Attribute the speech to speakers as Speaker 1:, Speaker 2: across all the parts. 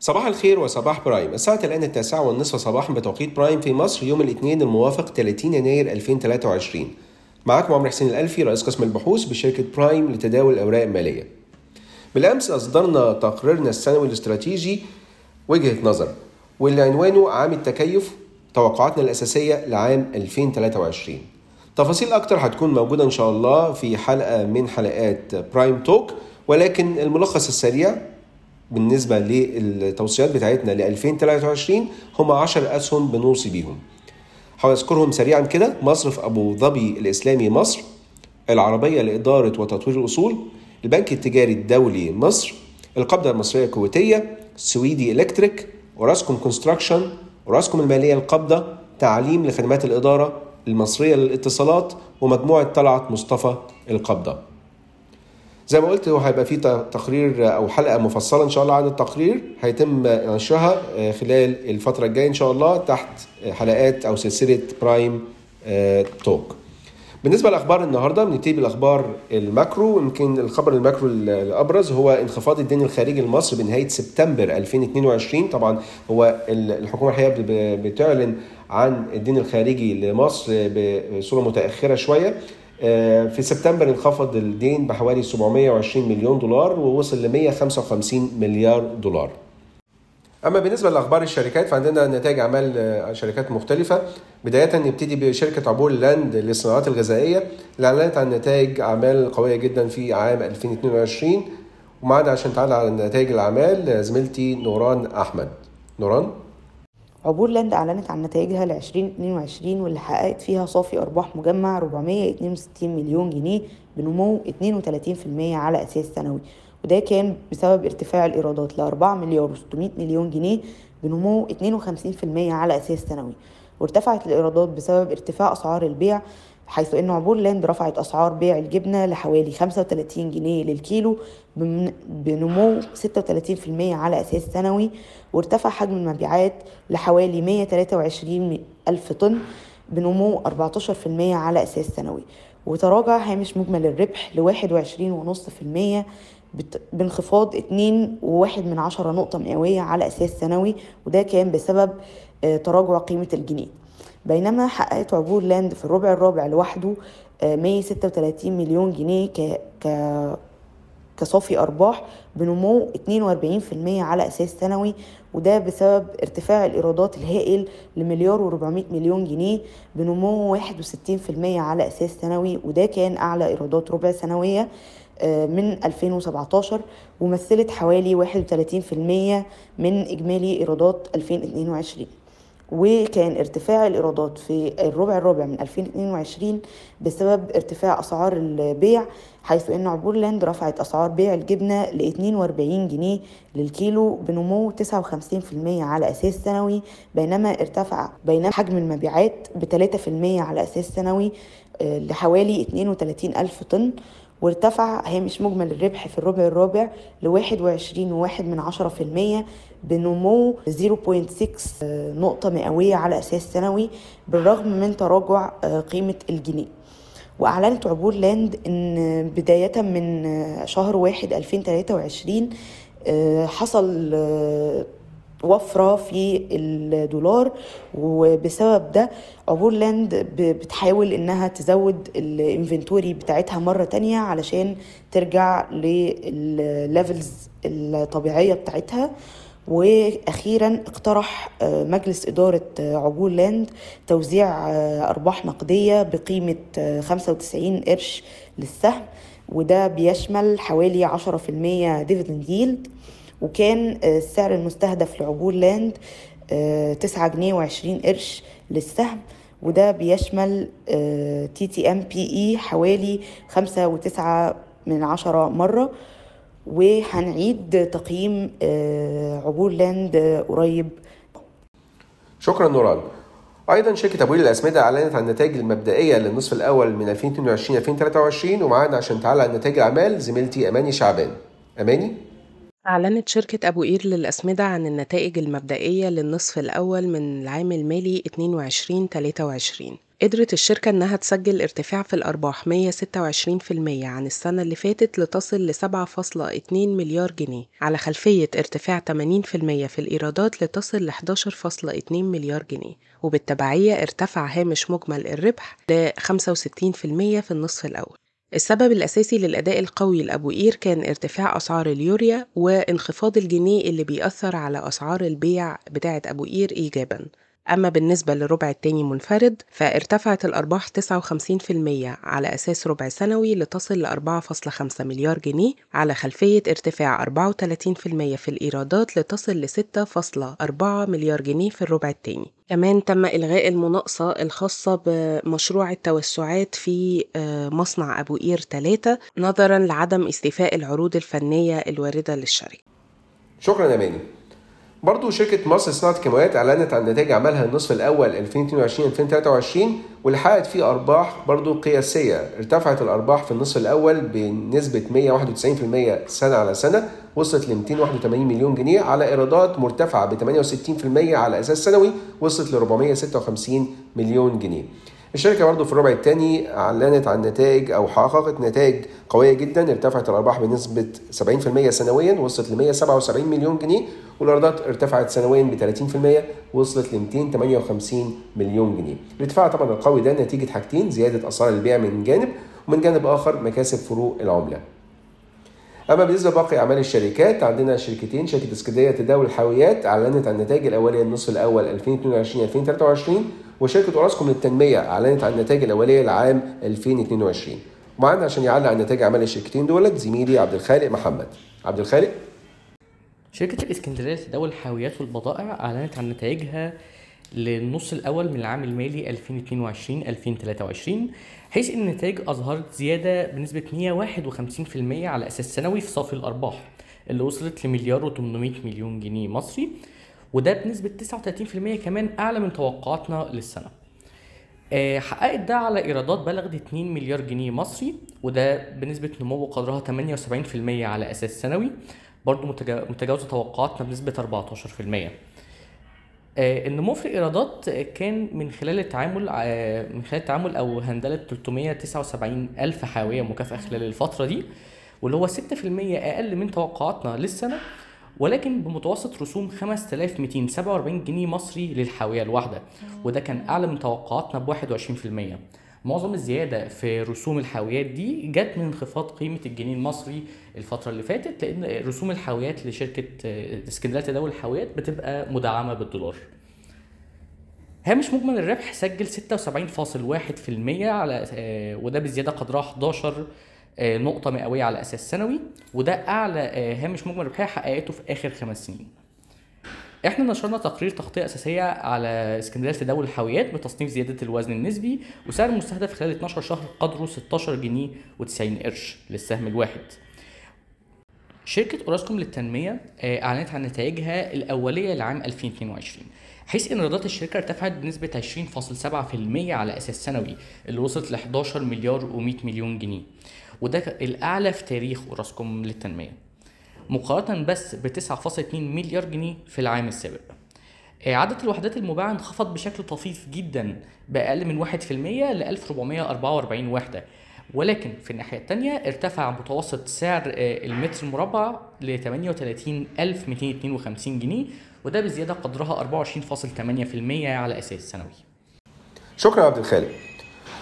Speaker 1: صباح الخير وصباح برايم. الساعة الآن التاسعة والنصف صباحا بتوقيت برايم في مصر يوم الاثنين الموافق 30 يناير 2023 معكم عمرو حسين الألفي رئيس قسم البحوث بشركة برايم لتداول الأوراق المالية. بالأمس أصدرنا تقريرنا السنوي الاستراتيجي وجهة نظر واللي عنوانه عام التكيف توقعاتنا الأساسية لعام 2023 تفاصيل أكتر هتكون موجودة إن شاء الله في حلقة من حلقات Prime Talk ولكن الملخص السريع بالنسبة للتوصيات بتاعتنا ل 2023 هم 10 أسهم بنوصي بيهم. هذكرهم سريعا كده. مصرف أبو ظبي الإسلامي مصر العربية لإدارة وتطوير الأصول البنك التجاري الدولي مصر القابضة المصرية الكويتية سويدي إلكتريك وأوراسكوم Construction وأوراسكوم المالية القابضة تعليم لخدمات الإدارة المصرية للاتصالات ومجموعة طلعت مصطفى القابضة. زي ما قلت هو هيبقى في تقرير أو حلقة مفصلة إن شاء الله عن التقرير. هيتم نشرها خلال الفترة الجاية إن شاء الله تحت حلقات أو سلسلة Prime Talk بالنسبة لأخبار النهارده بنبتدي بالأخبار ال macro. يمكن الخبر ال macro الأبرز هو انخفاض الدين الخارجي لمصر بنهاية سبتمبر 2022 طبعا هو الحكومة الحقيقة بتعلن عن الدين الخارجي لمصر بصورة متأخرة شوية. في سبتمبر انخفض الدين بحوالي 720 مليون دولار ووصل ل 155 مليار دولار. أما بالنسبة لأخبار الشركات فعندنا نتائج أعمال شركات مختلفة بداية نبتدي بشركة عبور لاند للصناعات الغذائية اللي أعلنت عن نتائج أعمال قوية جدا في عام 2022 ومعنا عشان تعالى على نتائج الأعمال زميلتي نوران أحمد. نوران
Speaker 2: عبور لاند أعلنت عن نتائجها ل 2022 واللي حققت فيها صافي أرباح مجمع 462 مليون جنيه بنمو 32% على أساس سنوي. وده كان بسبب ارتفاع الإيرادات ل 4 مليار و600 مليون جنيه بنمو 52% على أساس سنوي. وارتفعت الإيرادات بسبب ارتفاع أسعار البيع حيث إن عبور لاند رفعت أسعار بيع الجبنة لحوالي 35 جنيه للكيلو بنمو 36% على أساس سنوي وارتفع حجم المبيعات لحوالي 123 ألف طن بنمو 14% على أساس سنوي. وتراجع هامش مجمل الربح ل 21.5% بانخفاض 2.1 من عشرة نقطة مئوية على أساس سنوي وده كان بسبب تراجع قيمة الجنيه. بينما حققت عبور لاند في الربع الرابع لوحده 136 مليون جنيه ك ك كصافي أرباح بنمو 42% على أساس سنوي وده بسبب ارتفاع الإيرادات الهائل لمليار و400 مليون جنيه بنمو 61% على أساس سنوي وده كان أعلى إيرادات ربع سنوية من 2017 ومثلت حوالي 31% من إجمالي إيرادات 2022 وكان ارتفاع الإيرادات في الربع الرابع من 2022 بسبب ارتفاع أسعار البيع حيث أن عبور لاند رفعت أسعار بيع الجبنة ل 42 جنيه للكيلو بنمو 59% على أساس سنوي بينما ارتفع بينما حجم المبيعات ب 3% على أساس سنوي لحوالي 32 ألف طن وارتفع هامش مجمل الربح في الربع الرابع ل 21.1 من عشرة في المية بنمو 0.6 نقطة مئوية على أساس سنوي بالرغم من تراجع قيمة الجنيه. وأعلنت عبور لاند أن بداية من شهر واحد 2023 حصل وفرة في الدولار وبسبب ده عبور لاند بتحاول إنها تزود ال inventory بتاعتها مرة تانية علشان ترجع للل levels الطبيعية بتاعتها. وأخيرا اقترح مجلس إدارة عبور لاند توزيع أرباح نقدية بقيمة 95 قرش للسهم وده بيشمل حوالي 10% dividend yield وكان السعر المستهدف لعبور لاند تسعة جنيه وعشرين قرش للسهم وده بيشمل TTM P/E حوالي خمسة وتسعة من عشرة مرة. وهنعيد تقييم عبور لاند قريب.
Speaker 1: شكرا نوران. أيضا شركة أبو قير للأسمدة أعلنت عن النتائج المبدئية للنصف الأول من 2022 2023 ومعانا عشان تعلق عن نتائج الأعمال زميلتي أماني شعبان. أماني؟
Speaker 3: أعلنت شركة أبو قير للأسمدة عن النتائج المبدئية للنصف الأول من العام المالي 22-23 قدرت الشركة إنها تسجل ارتفاع في الأرباح 126% عن السنة اللي فاتت لتصل ل 7.2 مليار جنيه على خلفية ارتفاع 80% في الإيرادات لتصل ل 11.2 مليار جنيه وبالتبعية ارتفع هامش مجمل الربح ل 65% في النصف الأول. السبب الأساسي للأداء القوي لأبو قير كان ارتفاع أسعار اليوريا وانخفاض الجنيه اللي بيأثر على أسعار البيع بتاعة أبو قير إيجاباً. أما بالنسبة للربع التاني منفرد فارتفعت الأرباح 59% على أساس ربع سنوي لتصل ل 4.5 مليار جنيه على خلفية ارتفاع 34% في الإيرادات لتصل ل 6.4 مليار جنيه في الربع التاني. كمان تم إلغاء المناقصة الخاصة بمشروع التوسعات في مصنع أبو قير 3 نظرا لعدم استيفاء العروض الفنية الواردة للشركة.
Speaker 1: شكرا يا ماني. برضو شركة مصر لصناعة الكيماويات أعلنت عن نتائج أعمالها النصف الأول 2022-2023 واللي حققت فيه أرباح برضو قياسية. ارتفعت الأرباح في النصف الأول بنسبة 191% سنة على سنة وصلت ل 281 مليون جنيه على إيرادات مرتفعة ب 68% على أساس سنوي وصلت ل 456 مليون جنيه. الشركة برضه في الربع الثاني أعلنت عن نتائج أو حققت نتائج قوية جدا ارتفعت الأرباح بنسبة 70% سنويا وصلت ل 177 مليون جنيه والإيرادات ارتفعت سنويا ب 30% وصلت ل 258 مليون جنيه. الارتفاع طبعا القوي ده نتيجة حاجتين زيادة أسعار البيع من جانب ومن جانب آخر مكاسب فروق العملة. أما بالنسبة لباقي أعمال الشركات عندنا شركتين شركة اسكندرية تداول الحاويات أعلنت عن النتائج الأولية النصف الأول 2022 2023 وشركة أوراسكوم للتنمية أعلنت عن النتائج الأولية لعام 2022 ومعانا عشان يعلق عن نتائج أعمال الشركتين دولت زميلي عبد الخالق محمد. عبد الخالق؟
Speaker 4: شركة الإسكندرية لتداول الحاويات والبضائع أعلنت عن نتائجها للنص الأول من العام المالي 2022-2023 حيث إن النتائج أظهرت زيادة بنسبة 151% على أساس سنوي في صافي الأرباح اللي وصلت لمليار و800 مليون جنيه مصري وده بنسبة 39% كمان أعلى من توقعاتنا للسنة. آه، حققت ده على إيرادات بلغت 2 مليار جنيه مصري وده بنسبة نمو قدرها 78% على أساس سنوي برضه متجا- متجاوزة توقعاتنا بنسبة 14%. آه، النمو في الايرادات كان من خلال التعامل آه، من خلال التعامل أو هندلة 379 ألف حاوية مكافأة خلال الفترة دي واللي هو 6% أقل من توقعاتنا للسنة ولكن بمتوسط رسوم 5247 جنيه مصري للحاوية الواحدة. وده كان أعلى من توقعاتنا ب 21% معظم الزيادة في رسوم الحاويات دي جت من انخفاض قيمة الجنيه المصري الفترة اللي فاتت لأن رسوم الحاويات لشركة آه، اسكندرية تداول الحاويات بتبقى مدعمة بالدولار. هامش مجمل الربح سجل 76.1% على آه، وده بزيادة قدرها 11 آه، نقطة مئوية على أساس سنوي وده أعلى هامش مجمل ربحية حققته في آخر خمس سنين. إحنا نشرنا تقرير تغطية أساسية على اسكندرية تداول الحاويات بتصنيف زيادة الوزن النسبي وسعر المستهدف خلال 12 شهر قدره 16 جنيه و90 قرش للسهم الواحد. شركة أوراسكوم للتنمية آه، أعلنت عن نتائجها الأولية لعام 2022 حيث إن إيرادات الشركة ارتفعت بنسبة 20.7% على أساس سنوي اللي وصلت ل 11 مليار و100 مليون جنيه. وده الأعلى في تاريخ أوراسكوم للتنمية. مقارنة بس ب 9.2 مليار جنيه في العام السابق. آه، عدد الوحدات المباعة انخفض بشكل طفيف جدا بأقل من 1% ل 1444 وحدة. ولكن في الناحية التانية ارتفع متوسط سعر آه، المتر المربع ل 38252 جنيه وده بزيادة قدرها 24.8% على أساس سنوي.
Speaker 1: شكرا عبد الخالق.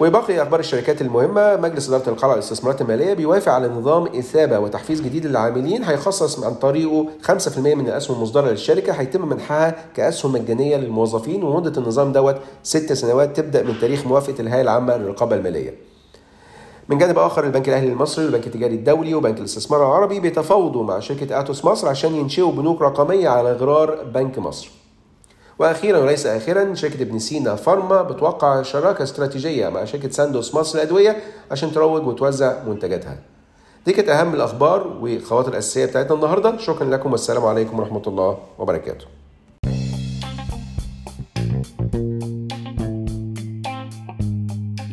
Speaker 1: وباقي أخبار الشركات المهمة مجلس إدارة القلعة للاستثمارات المالية بيوافق على نظام إثابة وتحفيز جديد للعاملين هيخصص عن طريقه 5% من الاسهم المصدره للشركة هيتم منحها كأسهم مجانية للموظفين ومدة النظام دوت ست سنوات تبدأ من تاريخ موافقة الهيئة العامة للرقابة المالية. من جانب آخر البنك الأهلي المصري والبنك التجاري الدولي وبنك الاستثمار العربي بيتفاوضوا مع شركة آتوس مصر عشان ينشئوا بنوك رقمية على غرار بنك مصر. وأخيرا وليس أخيرا شركة ابن سينا فارما بتوقع شراكة استراتيجية مع شركة ساندوس مصر الادويه عشان تروج وتوزع منتجاتها. دي كانت أهم الأخبار والخواطر الاساسيه بتاعتنا النهارده شكرا لكم والسلام عليكم ورحمة الله وبركاته.